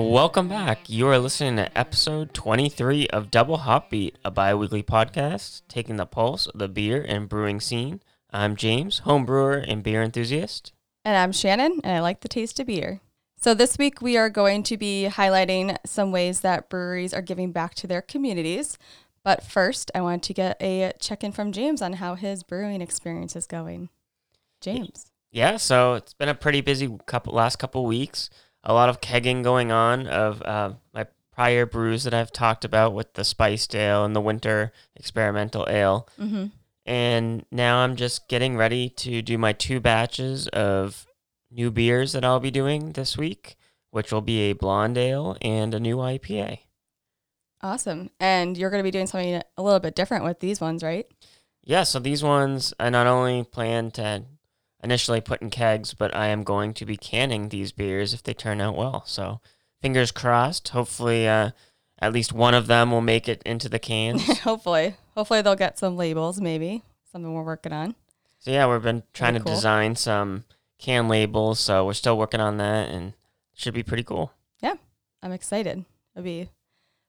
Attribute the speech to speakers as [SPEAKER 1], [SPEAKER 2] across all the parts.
[SPEAKER 1] Welcome back. You are listening to episode 23 of Double Hop Beat, a bi weekly podcast taking the pulse of the beer and brewing scene. I'm James, home brewer and beer enthusiast.
[SPEAKER 2] And I'm Shannon, and I like the taste of beer. So, this week we are going to be highlighting some ways that breweries are giving back to their communities. But first, I want to get a check in from James on how his brewing experience is going. James.
[SPEAKER 1] Yeah, so it's been a pretty busy couple last couple weeks. A lot of kegging going on of uh, my prior brews that I've talked about with the spiced ale and the winter experimental ale.
[SPEAKER 2] Mm-hmm.
[SPEAKER 1] And now I'm just getting ready to do my two batches of new beers that I'll be doing this week, which will be a blonde ale and a new IPA.
[SPEAKER 2] Awesome. And you're going to be doing something a little bit different with these ones, right?
[SPEAKER 1] Yeah, so these ones I not only plan to initially put in kegs, but I am going to be canning these beers if they turn out well. So fingers crossed. Hopefully, uh, at least one of them will make it into the cans.
[SPEAKER 2] Hopefully. Hopefully they'll get some labels, maybe. Something we're working on.
[SPEAKER 1] so yeah, we've been trying to
[SPEAKER 2] cool.
[SPEAKER 1] design some can labels, so we're still working on that, and should be pretty cool.
[SPEAKER 2] Yeah, I'm excited. It'll be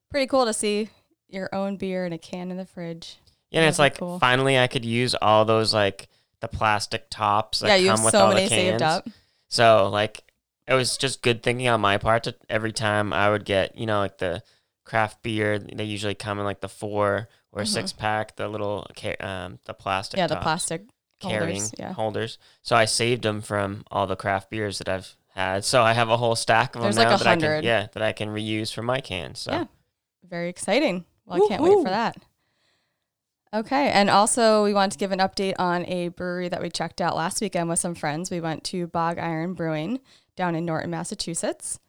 [SPEAKER 2] pretty cool to see your own beer in a can in the fridge.
[SPEAKER 1] Yeah, and it's like
[SPEAKER 2] cool.
[SPEAKER 1] finally I could use all those like the plastic tops that
[SPEAKER 2] yeah, you
[SPEAKER 1] come
[SPEAKER 2] have
[SPEAKER 1] with
[SPEAKER 2] so
[SPEAKER 1] all
[SPEAKER 2] many
[SPEAKER 1] the cans.
[SPEAKER 2] saved up.
[SPEAKER 1] So like it was just good thinking on my part to every time I would get, you know, like the craft beer, they usually come in like the four or
[SPEAKER 2] Mhm.
[SPEAKER 1] six pack, the little um the plastic
[SPEAKER 2] Yeah, the plastic
[SPEAKER 1] carrying
[SPEAKER 2] holders. Yeah.
[SPEAKER 1] holders. So I saved them from all the craft beers that I've had. So I have a whole stack of
[SPEAKER 2] There's
[SPEAKER 1] them
[SPEAKER 2] like
[SPEAKER 1] now
[SPEAKER 2] a
[SPEAKER 1] that I can yeah, that I can reuse for my cans. So
[SPEAKER 2] Yeah. Very exciting. Well, I can't wait for that. Okay. And also, we want to give an update on a brewery that we checked out last weekend with some friends. We went to Bog Iron Brewing down in Norton, Massachusetts.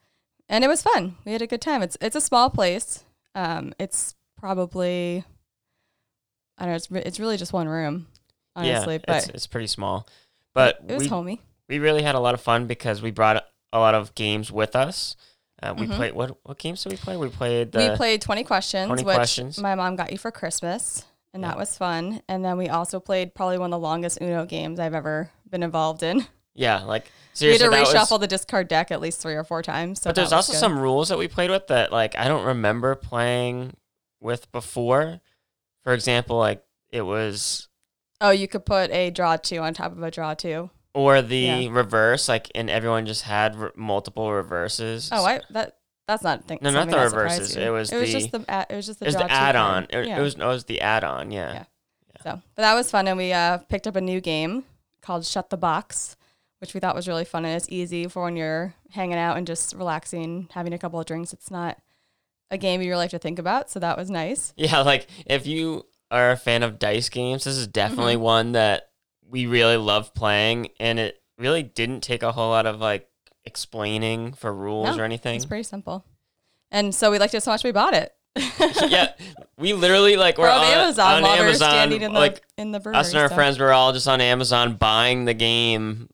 [SPEAKER 2] And it was fun. We had a good time. It's it's a small place. Um, it's probably I don't know. It's re- it's really just one room, honestly.
[SPEAKER 1] yeah,
[SPEAKER 2] but
[SPEAKER 1] it's, it's pretty small. But
[SPEAKER 2] it was
[SPEAKER 1] we,
[SPEAKER 2] homey.
[SPEAKER 1] we really had a lot of fun because we brought a lot of games with us. Uh, we
[SPEAKER 2] Mhm.
[SPEAKER 1] played what what games did we play? We played the
[SPEAKER 2] we played 20 questions,
[SPEAKER 1] 20
[SPEAKER 2] which
[SPEAKER 1] questions.
[SPEAKER 2] my mom got you for Christmas, and that was fun. And then we also played probably one of the longest Uno games I've ever been involved in.
[SPEAKER 1] yeah, like
[SPEAKER 2] we had
[SPEAKER 1] seriously.
[SPEAKER 2] to
[SPEAKER 1] that was-
[SPEAKER 2] reshuffle the discard deck at least three or four times. So
[SPEAKER 1] but there's also
[SPEAKER 2] good.
[SPEAKER 1] some rules that we played with that like I don't remember playing with before. For example, like it was
[SPEAKER 2] Oh, you could put a draw two on top of a draw two.
[SPEAKER 1] or the
[SPEAKER 2] Yeah.
[SPEAKER 1] reverse, like and everyone just had re- multiple reverses.
[SPEAKER 2] Oh, I that that's not think
[SPEAKER 1] No, not the reverses. It was
[SPEAKER 2] it was
[SPEAKER 1] the-
[SPEAKER 2] just the it was just the
[SPEAKER 1] it was the add-on. It,
[SPEAKER 2] yeah.
[SPEAKER 1] it was no, it was the add-on. Yeah.
[SPEAKER 2] Yeah. So but that was fun, and we uh, picked up a new game called Shut the Box, which we thought was really fun and it's easy for when you're hanging out and just relaxing, having a couple of drinks. It's not a game you really have to think about, so that was nice.
[SPEAKER 1] Yeah, like if you are a fan of dice games, this is definitely
[SPEAKER 2] Mm-hmm.
[SPEAKER 1] one that we really love playing, and it really didn't take a whole lot of like explaining for rules
[SPEAKER 2] No,
[SPEAKER 1] or anything.
[SPEAKER 2] It's pretty simple, and so we liked it so much we bought it.
[SPEAKER 1] yeah, we literally like
[SPEAKER 2] we're
[SPEAKER 1] we're
[SPEAKER 2] on, Amazon
[SPEAKER 1] on
[SPEAKER 2] while we were
[SPEAKER 1] Amazon,
[SPEAKER 2] standing in the
[SPEAKER 1] like
[SPEAKER 2] in the brewery.
[SPEAKER 1] us and our
[SPEAKER 2] so-
[SPEAKER 1] friends were all just on Amazon buying the game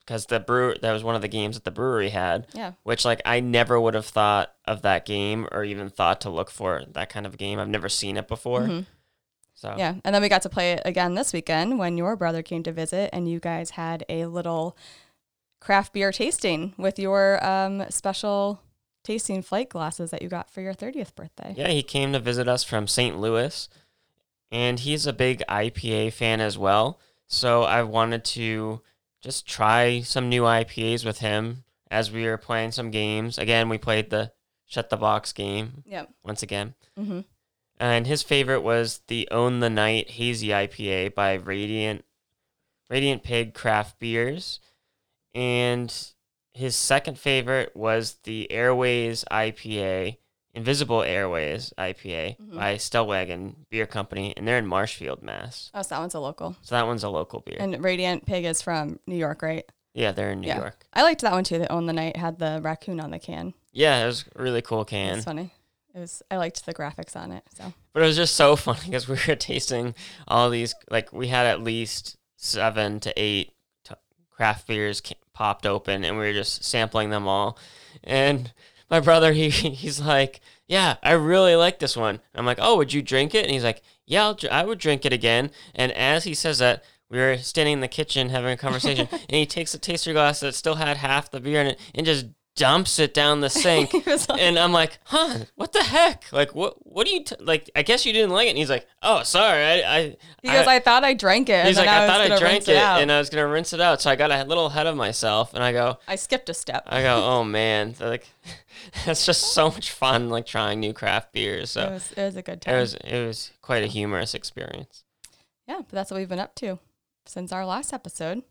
[SPEAKER 1] because the brew that was one of the games that the brewery had.
[SPEAKER 2] Yeah.
[SPEAKER 1] Which like I never would have thought of that game or even thought to look for that kind of game. I've never seen it before.
[SPEAKER 2] Mhm.
[SPEAKER 1] So
[SPEAKER 2] Yeah, and then we got to play it again this weekend when your brother came to visit, and you guys had a little craft beer tasting with your um, special tasting flight glasses that you got for your 30th birthday.
[SPEAKER 1] Yeah, he came to visit us from St. Louis, and he's a big IPA fan as well. So I wanted to just try some new IPAs with him as we were playing some games. Again, we played the Shut the Box game
[SPEAKER 2] Yep.
[SPEAKER 1] once again.
[SPEAKER 2] hmm
[SPEAKER 1] And his favorite was the Own the Night Hazy IPA by Radiant Radiant Pig Craft Beers. And his second favorite was the Airways IPA, Invisible Airways IPA
[SPEAKER 2] Mhm.
[SPEAKER 1] by Stellwagen Beer Company, and they're in Marshfield, Mass.
[SPEAKER 2] Oh, so that one's a local.
[SPEAKER 1] So that one's a local beer.
[SPEAKER 2] And Radiant Pig is from New York, right?
[SPEAKER 1] yeah, they're in New
[SPEAKER 2] Yeah.
[SPEAKER 1] York.
[SPEAKER 2] I liked that one too. The Own the Night had the raccoon on the can.
[SPEAKER 1] Yeah, it was a really cool can.
[SPEAKER 2] It's funny. It was. I liked the graphics on it. So
[SPEAKER 1] But it was just so funny because we were tasting all these, like, we had at least seven to eight craft beers popped open and we were just sampling them all. And my brother, he he's like, Yeah, I really like this one. I'm like, Oh, would you drink it? And he's like, Yeah, I'll, I would drink it again. And as he says that, we were standing in the kitchen having a conversation, and he takes a taster glass that still had half the beer in it and just dumps it down the sink.
[SPEAKER 2] Like-
[SPEAKER 1] and I'm like, huh, what the heck? Like, what, what do you, t-? like, I guess you didn't like it. And he's like, oh, sorry. I, I,
[SPEAKER 2] He goes, I, thought I drank it.
[SPEAKER 1] he's
[SPEAKER 2] and
[SPEAKER 1] like, I,
[SPEAKER 2] was
[SPEAKER 1] thought I drank it,
[SPEAKER 2] out.
[SPEAKER 1] and I was going to rinse it out. So I got a little ahead of myself and I go,
[SPEAKER 2] I skipped a step.
[SPEAKER 1] I go, oh man, like, that's just so much fun, like trying new craft beers.
[SPEAKER 2] it,
[SPEAKER 1] So
[SPEAKER 2] was, it was a good time.
[SPEAKER 1] it was, it was quite a humorous experience.
[SPEAKER 2] yeah, but that's what we've been up to since our last episode.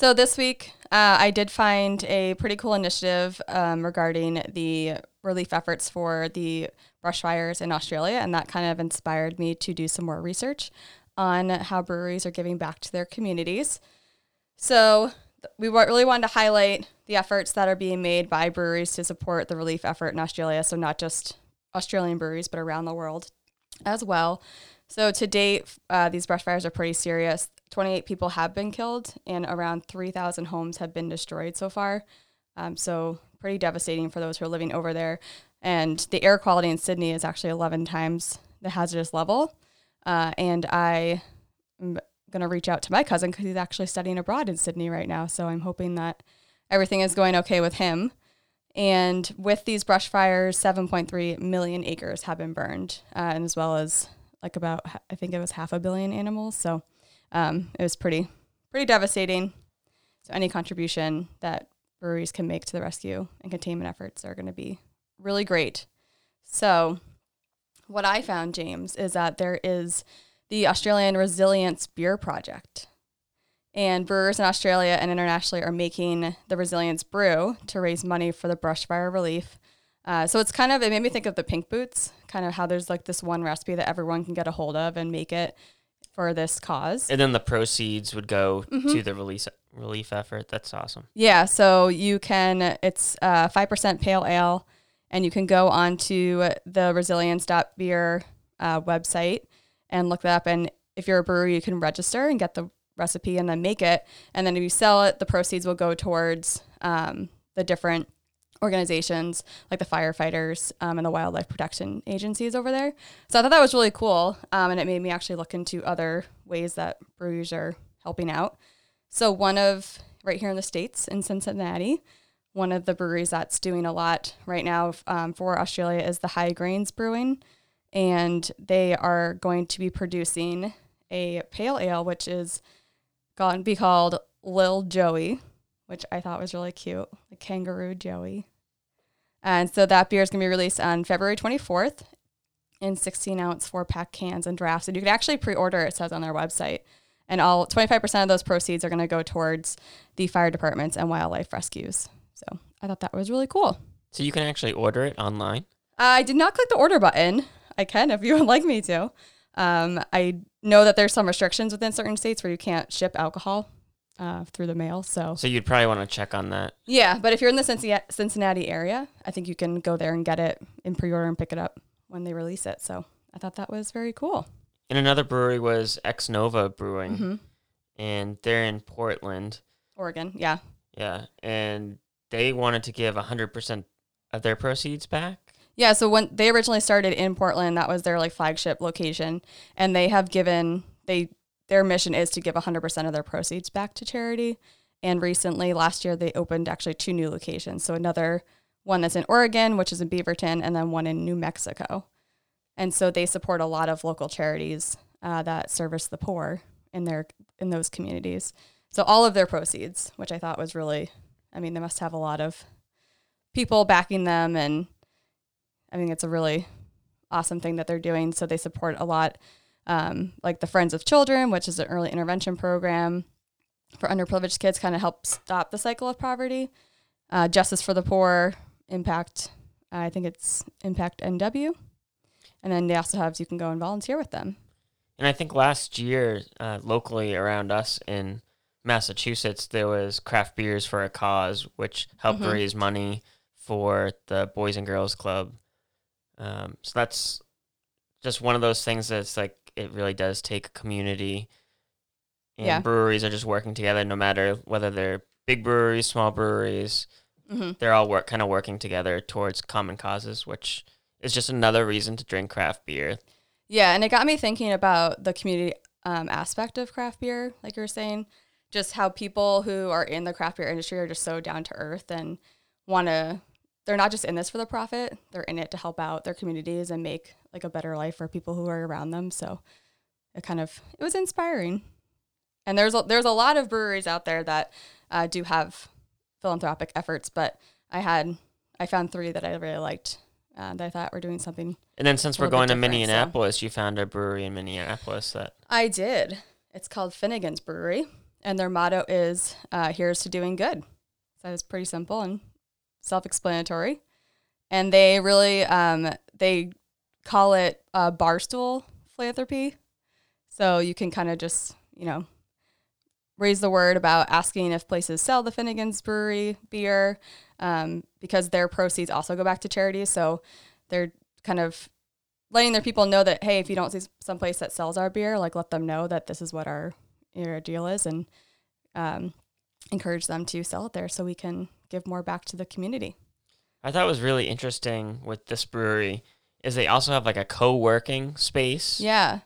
[SPEAKER 2] So this week, uh, I did find a pretty cool initiative um, regarding the relief efforts for the brush fires in Australia, and that kind of inspired me to do some more research on how breweries are giving back to their communities. So we really wanted to highlight the efforts that are being made by breweries to support the relief effort in Australia. So not just Australian breweries, but around the world as well. So to date, uh, these brush fires are pretty serious. 28 people have been killed, and around 3,000 homes have been destroyed so far. Um, so pretty devastating for those who are living over there. And the air quality in Sydney is actually 11 times the hazardous level. Uh, and I am going to reach out to my cousin because he's actually studying abroad in Sydney right now. So I'm hoping that everything is going okay with him. And with these brush fires, 7.3 million acres have been burned, uh, and as well as like about I think it was half a billion animals. So um, it was pretty pretty devastating. So any contribution that breweries can make to the rescue and containment efforts are going to be really great. So what I found, James, is that there is the Australian Resilience Beer Project. And brewers in Australia and internationally are making the Resilience Brew to raise money for the brush fire relief. Uh, so it's kind of, it made me think of the pink boots, kind of how there's like this one recipe that everyone can get a hold of and make it for this cause.
[SPEAKER 1] And then the proceeds would go
[SPEAKER 2] Mm-hmm.
[SPEAKER 1] to the release relief effort. That's awesome.
[SPEAKER 2] Yeah, so you can, it's uh, 5% pale ale, and you can go onto the resilience.beer uh, website and look that up. And if you're a brewery, you can register and get the recipe and then make it. And then if you sell it, the proceeds will go towards um, the different organizations like the firefighters um, and the wildlife protection agencies over there. So I thought that was really cool. Um, and it made me actually look into other ways that breweries are helping out. So one of right here in the states in Cincinnati, one of the breweries that's doing a lot right now um, for Australia is the High Grains Brewing, and they are going to be producing a pale ale, which is going to be called Lil Joey, which I thought was really cute, like Kangaroo Joey. And so that beer is going to be released on February 24th in 16 ounce four pack cans and drafts. And you can actually pre order, it says on their website. And all 25% of those proceeds are going to go towards the fire departments and wildlife rescues. So I thought that was really cool.
[SPEAKER 1] So you can actually order it online.
[SPEAKER 2] I did not click the order button. I can if you would like me to. Um, I know that there's some restrictions within certain states where you can't ship alcohol uh, through the mail. So
[SPEAKER 1] So you'd probably want to check on that.
[SPEAKER 2] yeah, but if you're in the Cincinnati area, I think you can go there and get it in pre-order and pick it up when they release it. So I thought that was very cool.
[SPEAKER 1] And another brewery was Ex Novo Brewing,
[SPEAKER 2] hmm
[SPEAKER 1] and they're in Portland.
[SPEAKER 2] Oregon, yeah,
[SPEAKER 1] Yeah, and they wanted to give 100% of their proceeds back.
[SPEAKER 2] yeah. So when they originally started in Portland, that was their like flagship location, and they have given they their mission is to give 100% of their proceeds back to charity. And recently, last year, they opened actually two new locations. So another one that's in Oregon, which is in Beaverton, and then one in New Mexico. And so they support a lot of local charities uh, that service the poor in their in those communities. So all of their proceeds, which I thought was really, I mean, they must have a lot of people backing them, and I mean, it's a really awesome thing that they're doing. So they support a lot, um, like the Friends of Children, which is an early intervention program for underprivileged kids, kind of help stop the cycle of poverty. Uh, Justice for the Poor, Impact, I think it's Impact NW. And then they also have, you can go and volunteer with them.
[SPEAKER 1] And I think last year, uh, locally around us in Massachusetts, there was Craft Beers for a Cause, which helped
[SPEAKER 2] Mhm.
[SPEAKER 1] raise money for the Boys and Girls Club. Um, so that's just one of those things that's like it really does take a community, and
[SPEAKER 2] Yeah.
[SPEAKER 1] breweries are just working together, no matter whether they're big breweries, small breweries.
[SPEAKER 2] Mm-hmm.
[SPEAKER 1] They're all work kind of working together towards common causes, which is just another reason to drink craft beer.
[SPEAKER 2] Yeah, and it got me thinking about the community um, aspect of craft beer, like you were saying, just how people who are in the craft beer industry are just so down to earth and want to they're not just in this for the profit they're in it to help out their communities and make like a better life for people who are around them. So it kind of it was inspiring. And there's a, there's a lot of breweries out there that uh, do have philanthropic efforts but i had i found three that i really liked uh, that i thought were doing something
[SPEAKER 1] And then since we're going to
[SPEAKER 2] different, so-
[SPEAKER 1] Minneapolis, you found a brewery in Minneapolis that
[SPEAKER 2] i did. It's called finnegan's brewery and their motto is uh, here's to doing good. So it's pretty simple and self-explanatory. And they really um, they call it uh, barstool philanthropy. So you can kind of just you know raise the word about asking if places sell the finnegan's brewery beer um, because their proceeds also go back to charities so they're kind of letting their people know that hey if you don't see someplace that sells our beer like let them know that this is what our your deal is and um, encourage them to sell it there so we can give more back to the community.
[SPEAKER 1] I thought it was really interesting with this brewery is they also have like a co-working space.
[SPEAKER 2] Yeah.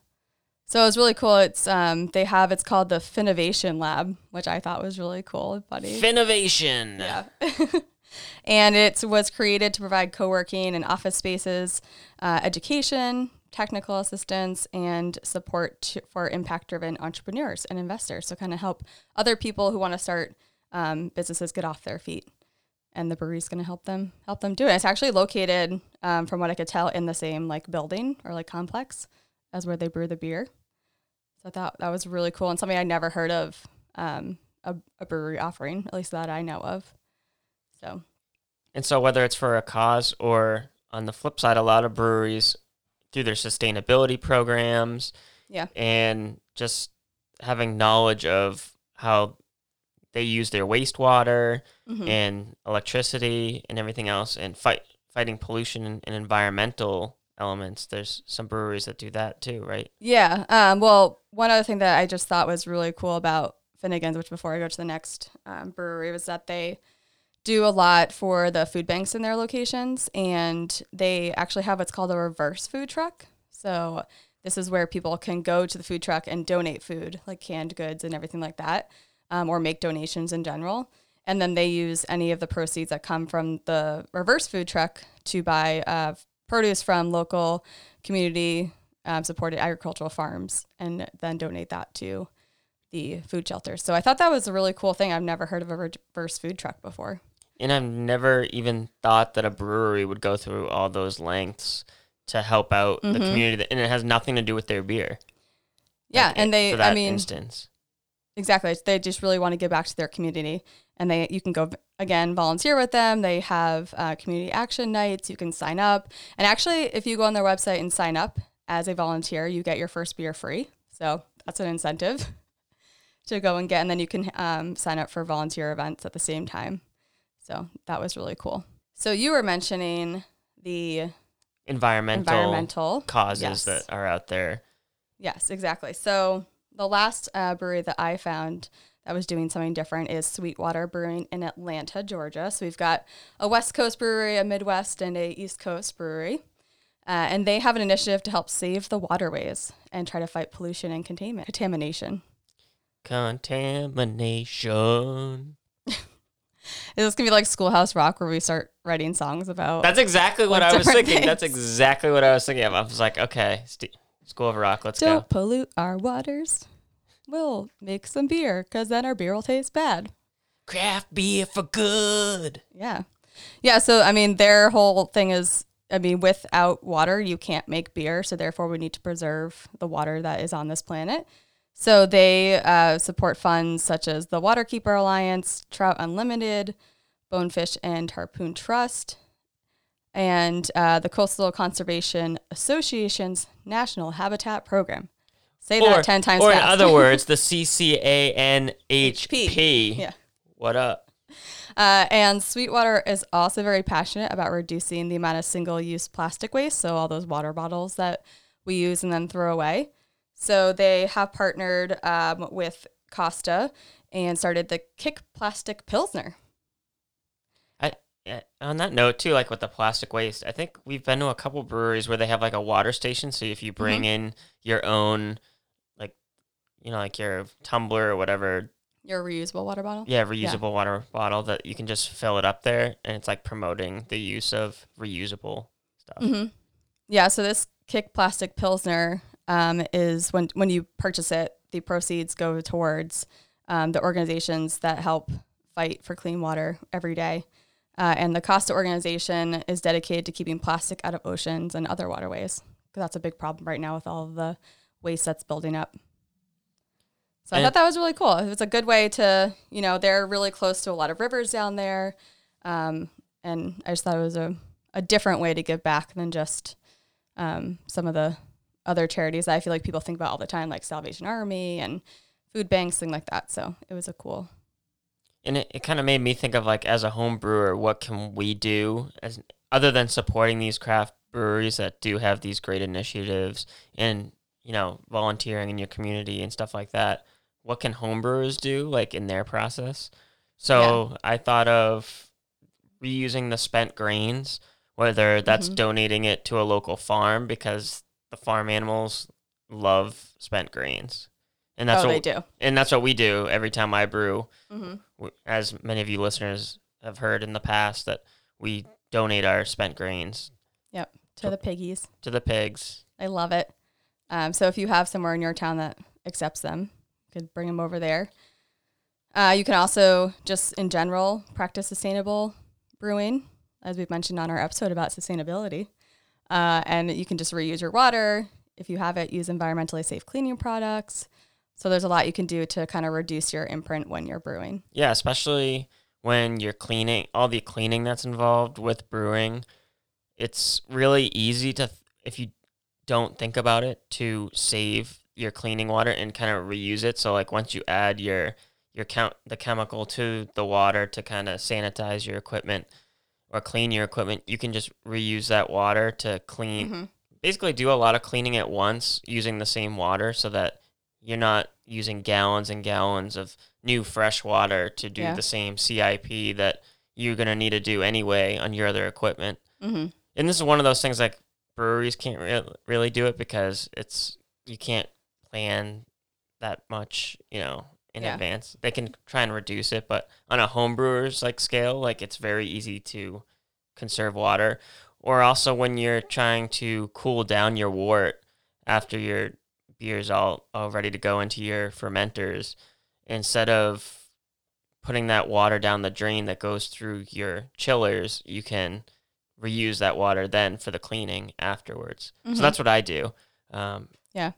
[SPEAKER 2] So it's really cool. It's um they have it's called the Finnovation Lab, which I thought was really cool and funny.
[SPEAKER 1] Finnovation.
[SPEAKER 2] yeah. and it was created to provide co-working and office spaces, uh, education, technical assistance, and support to, for impact-driven entrepreneurs and investors. So kind of help other people who want to start um, businesses get off their feet. And the brewery's going to help them help them do it. It's actually located, um, from what I could tell, in the same like building or like complex as where they brew the beer. So I thought that was really cool and something I never heard of um, a, a brewery offering, at least that I know of. So
[SPEAKER 1] And so whether it's for a cause or on the flip side, a lot of breweries through their sustainability programs
[SPEAKER 2] yeah,
[SPEAKER 1] and just having knowledge of how they use their wastewater
[SPEAKER 2] Mhm.
[SPEAKER 1] and electricity and everything else and fight fighting pollution and, and environmental elements. There's some breweries that do that too, right?
[SPEAKER 2] yeah. Um, well, one other thing that I just thought was really cool about Finnegan's, which before I go to the next um, brewery, was that they do a lot for the food banks in their locations, and they actually have what's called a reverse food truck. So this is where people can go to the food truck and donate food, like canned goods and everything like that, um, or make donations in general. And then they use any of the proceeds that come from the reverse food truck to buy uh, produce from local community um, supported agricultural farms and then donate that to the food shelter. So I thought that was a really cool thing. I've never heard of a reverse food truck before.
[SPEAKER 1] And I've never even thought that a brewery would go through all those lengths to help out the
[SPEAKER 2] Mhm.
[SPEAKER 1] community, that, and it has nothing to do with their beer.
[SPEAKER 2] Yeah,
[SPEAKER 1] Like,
[SPEAKER 2] and they,
[SPEAKER 1] for
[SPEAKER 2] I mean,
[SPEAKER 1] instance,
[SPEAKER 2] Exactly. They just really want to give back to their community, and they you can go again volunteer with them. They have uh, community action nights. You can sign up, and actually, if you go on their website and sign up as a volunteer, you get your first beer free. So that's an incentive to go and get, and then you can um, sign up for volunteer events at the same time. So that was really cool. So you were mentioning the
[SPEAKER 1] environmental,
[SPEAKER 2] environmental
[SPEAKER 1] causes
[SPEAKER 2] yes.
[SPEAKER 1] that are out there.
[SPEAKER 2] Yes, exactly. So the last uh, brewery that I found that was doing something different is Sweetwater Brewing in Atlanta, Georgia. So we've got a West Coast brewery, a Midwest, and a East Coast brewery. Uh, and they have an initiative to help save the waterways and try to fight pollution and containment, contamination.
[SPEAKER 1] Contamination.
[SPEAKER 2] Is this gonna be like Schoolhouse Rock, where we start writing songs about?
[SPEAKER 1] That's exactly what I was thinking. That's exactly what I was thinking of. I was like, okay, St- School of Rock, let's
[SPEAKER 2] Don't
[SPEAKER 1] go.
[SPEAKER 2] pollute our waters. We'll make some beer, cause then our beer will taste bad.
[SPEAKER 1] Craft beer for good.
[SPEAKER 2] Yeah. Yeah. So, I mean, their whole thing is I mean, without water, you can't make beer. So, therefore, we need to preserve the water that is on this planet. So, they uh, support funds such as the Waterkeeper Alliance, Trout Unlimited, Bonefish and Tarpon Trust, and uh, the Coastal Conservation Association's National Habitat Program. Say that 10 times
[SPEAKER 1] or in other words, the CCANHP.
[SPEAKER 2] Yeah.
[SPEAKER 1] What up?
[SPEAKER 2] Uh, and Sweetwater is also very passionate about reducing the amount of single use plastic waste. So, all those water bottles that we use and then throw away. So, they have partnered um, with Costa and started the Kick Plastic Pilsner.
[SPEAKER 1] Yeah, on that note too, like with the plastic waste, I think we've been to a couple breweries where they have like a water station. So if you bring
[SPEAKER 2] Mm-hmm.
[SPEAKER 1] in your own, like, you know, like your tumbler or whatever,
[SPEAKER 2] Your reusable water bottle?
[SPEAKER 1] Yeah, reusable water bottle that you can just fill it up there, and it's like promoting the use of reusable stuff.
[SPEAKER 2] hmm Yeah, so this Kick Plastic Pilsner um, is when when you purchase it, the proceeds go towards um, the organizations that help fight for clean water every day. Uh, and the Costa organization is dedicated to keeping plastic out of oceans and other waterways because that's a big problem right now with all of the waste that's building up. So I thought that was really cool. It was a good way to, you know, they're really close to a lot of rivers down there. Um, and I just thought it was a, a different way to give back than just um, some of the other charities that I feel like people think about all the time, like Salvation Army and food banks, things like that. So it was a cool.
[SPEAKER 1] And it, it kind of made me think of like as a home brewer what can we do as other than supporting these craft breweries that do have these great initiatives and you know volunteering in your community and stuff like that what can home brewers do like in their process? So i thought of reusing the spent grains whether that's
[SPEAKER 2] Mhm.
[SPEAKER 1] donating it to a local farm because the farm animals love spent grains and that's
[SPEAKER 2] oh,
[SPEAKER 1] what
[SPEAKER 2] they do.
[SPEAKER 1] and that's what we do every time i brew
[SPEAKER 2] hmm
[SPEAKER 1] as many of you listeners have heard in the past, that we donate our spent grains Yep,
[SPEAKER 2] To the piggies.
[SPEAKER 1] to the pigs.
[SPEAKER 2] I love it. Um, so if you have somewhere in your town that accepts them, you could bring them over there. Uh, you can also just in general practice sustainable brewing, as we've mentioned on our episode about sustainability. Uh, and you can just reuse your water. If you have it, use environmentally safe cleaning products. So there's a lot you can do to kind of reduce your imprint when you're brewing.
[SPEAKER 1] Yeah, especially when you're cleaning, all the cleaning that's involved with brewing. It's really easy to, if you don't think about it, to save your cleaning water and kind of reuse it. So like once you add your your count the chemical to the water to kind of sanitize your equipment or clean your equipment, you can just reuse that water to clean
[SPEAKER 2] Mhm.
[SPEAKER 1] basically do a lot of cleaning at once using the same water so that you're not using gallons and gallons of new fresh water to do
[SPEAKER 2] Yeah.
[SPEAKER 1] the same CIP that you're going to need to do anyway on your other equipment.
[SPEAKER 2] hmm
[SPEAKER 1] And this is one of those things like breweries can't re- really do it because it's you can't plan that much, you know, in
[SPEAKER 2] Yeah.
[SPEAKER 1] advance. They can try and reduce it, but on a home brewer's like scale, like it's very easy to conserve water. Or also when you're trying to cool down your wort after your beer's all, all ready to go into your fermenters, instead of putting that water down the drain that goes through your chillers, you can reuse that water then for the cleaning afterwards.
[SPEAKER 2] Mhm.
[SPEAKER 1] So that's what I do. Um, yeah.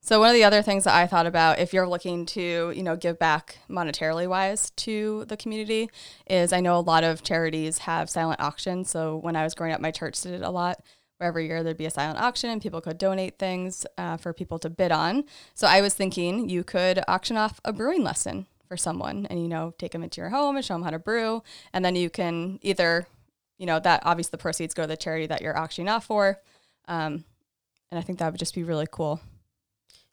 [SPEAKER 2] So one of the other things that I thought about if you're looking to, you know, give back monetarily wise to the community is I know a lot of charities have silent auctions. So when I was growing up, my church did it a lot. Where every year there'd be a silent auction and people could donate things uh, for people to bid on. So I was thinking you could auction off a brewing lesson for someone and, you know, take them into your home and show them how to brew. And then you can either, you know, that obviously the proceeds go to the charity that you're auctioning off for. Um, and I think that would just be really cool.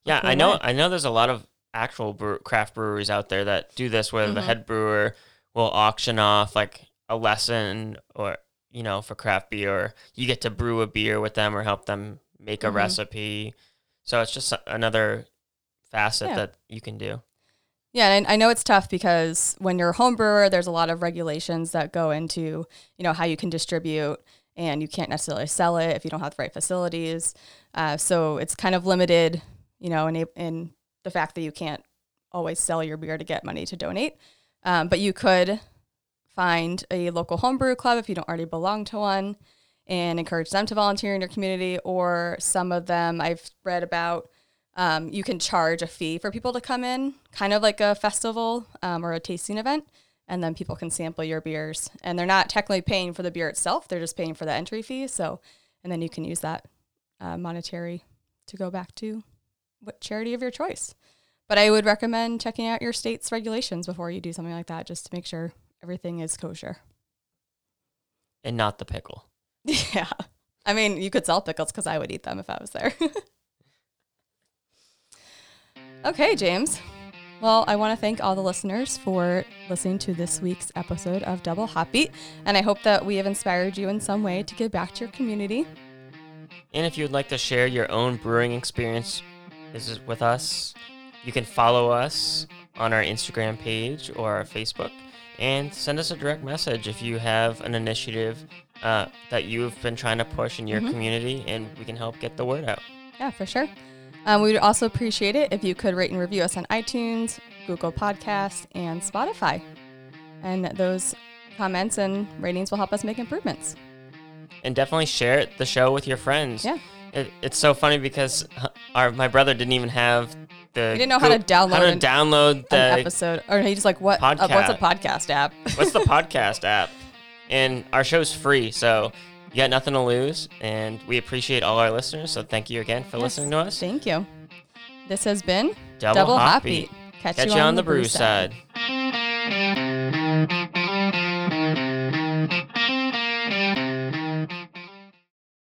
[SPEAKER 1] Yeah, I know.
[SPEAKER 2] way.
[SPEAKER 1] I know. There's a lot of actual brew- craft breweries out there that do this, where the
[SPEAKER 2] Mhm.
[SPEAKER 1] head brewer will auction off like a lesson, or you know, for craft beer, you get to brew a beer with them or help them make a
[SPEAKER 2] Mhm.
[SPEAKER 1] recipe. So it's just another facet
[SPEAKER 2] Yeah.
[SPEAKER 1] that you can do.
[SPEAKER 2] Yeah, and I know it's tough because when you're a home brewer, there's a lot of regulations that go into, you know, how you can distribute and you can't necessarily sell it if you don't have the right facilities. Uh, so it's kind of limited, you know, in, in the fact that you can't always sell your beer to get money to donate. Um, but you could find a local homebrew club if you don't already belong to one and encourage them to volunteer in your community. Or some of them I've read about um, you can charge a fee for people to come in, kind of like a festival um, or a tasting event, and then people can sample your beers. And they're not technically paying for the beer itself; they're just paying for the entry fee. So, and then you can use that uh, monetary to go back to what charity of your choice. But I would recommend checking out your state's regulations before you do something like that, just to make sure everything is kosher.
[SPEAKER 1] And not the pickle.
[SPEAKER 2] yeah, I mean, you could sell pickles because I would eat them if I was there. Okay, James. Well, I want to thank all the listeners for listening to this week's episode of Double Beat, and I hope that we have inspired you in some way to give back to your community.
[SPEAKER 1] And if you would like to share your own brewing experience with us, you can follow us on our Instagram page or our Facebook and send us a direct message if you have an initiative uh, that you've been trying to push in your
[SPEAKER 2] Mhm.
[SPEAKER 1] community and we can help get the word out.
[SPEAKER 2] Yeah, for sure. Um, we would also appreciate it if you could rate and review us on iTunes, Google Podcasts, and Spotify. And those comments and ratings will help us make improvements.
[SPEAKER 1] And definitely share the show with your friends.
[SPEAKER 2] Yeah.
[SPEAKER 1] It, it's so funny because our my brother didn't even have the
[SPEAKER 2] He didn't know how to download
[SPEAKER 1] how to
[SPEAKER 2] an-
[SPEAKER 1] download the
[SPEAKER 2] An episode, or he just like, what? Uh, what's a podcast app?
[SPEAKER 1] what's the podcast app? And our show's free, so you got nothing to lose. And we appreciate all our listeners. So thank you again for
[SPEAKER 2] Yes,
[SPEAKER 1] listening to us.
[SPEAKER 2] Thank you. This has been
[SPEAKER 1] Double,
[SPEAKER 2] Double
[SPEAKER 1] Hop
[SPEAKER 2] Hop
[SPEAKER 1] Beat.
[SPEAKER 2] Beat. Catch,
[SPEAKER 1] Catch you on the brew side.